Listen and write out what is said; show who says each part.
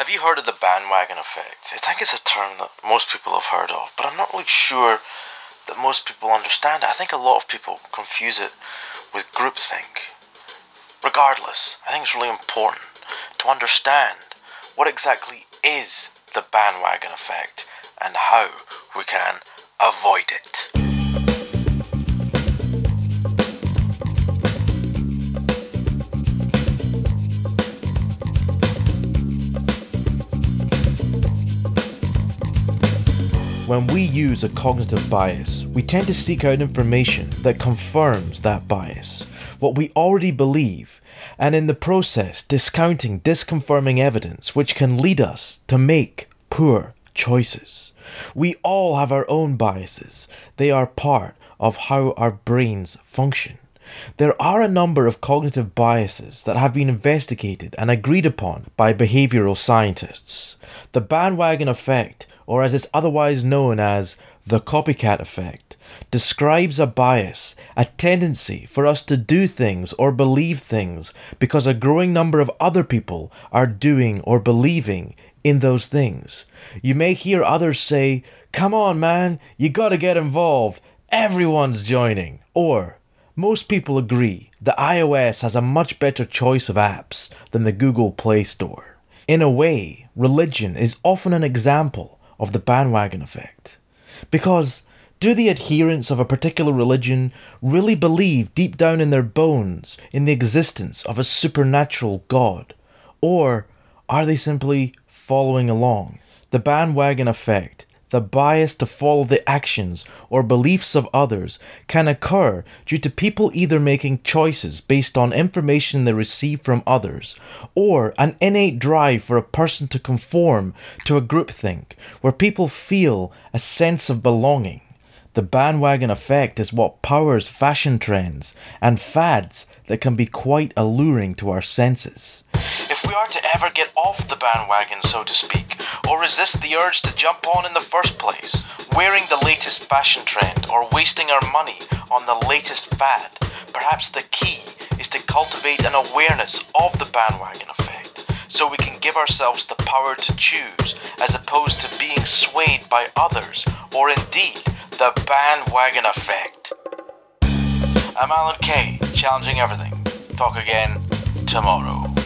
Speaker 1: Have you heard of the bandwagon effect? I think it's a term that most people have heard of, but I'm not really sure that most people understand it. I think a lot of people confuse it with groupthink. Regardless, I think it's really important to understand what exactly is the bandwagon effect and how we can avoid it. When we use a cognitive bias, we tend to seek out information that confirms that bias, what we already believe, and in the process discounting disconfirming evidence which can lead us to make poor choices. We all have our own biases, they are part of how our brains function. There are a number of cognitive biases that have been investigated and agreed upon by behavioral scientists. The bandwagon effect or as it's otherwise known as the copycat effect, describes a bias, a tendency for us to do things or believe things because a growing number of other people are doing or believing in those things. You may hear others say, Come on, man, you gotta get involved. Everyone's joining. Or, most people agree that iOS has a much better choice of apps than the Google Play Store. In a way, religion is often an example of the bandwagon effect. Because do the adherents of a particular religion really believe deep down in their bones in the existence of a supernatural God? Or are they simply following along? The bandwagon effect the bias to follow the actions or beliefs of others can occur due to people either making choices based on information they receive from others or an innate drive for a person to conform to a groupthink where people feel a sense of belonging. The bandwagon effect is what powers fashion trends and fads that can be quite alluring to our senses. We are to ever get off the bandwagon, so to speak, or resist the urge to jump on in the first place, wearing the latest fashion trend or wasting our money on the latest fad, perhaps the key is to cultivate an awareness of the bandwagon effect so we can give ourselves the power to choose as opposed to being swayed by others or indeed the bandwagon effect. I'm Alan Kay, challenging everything. Talk again tomorrow.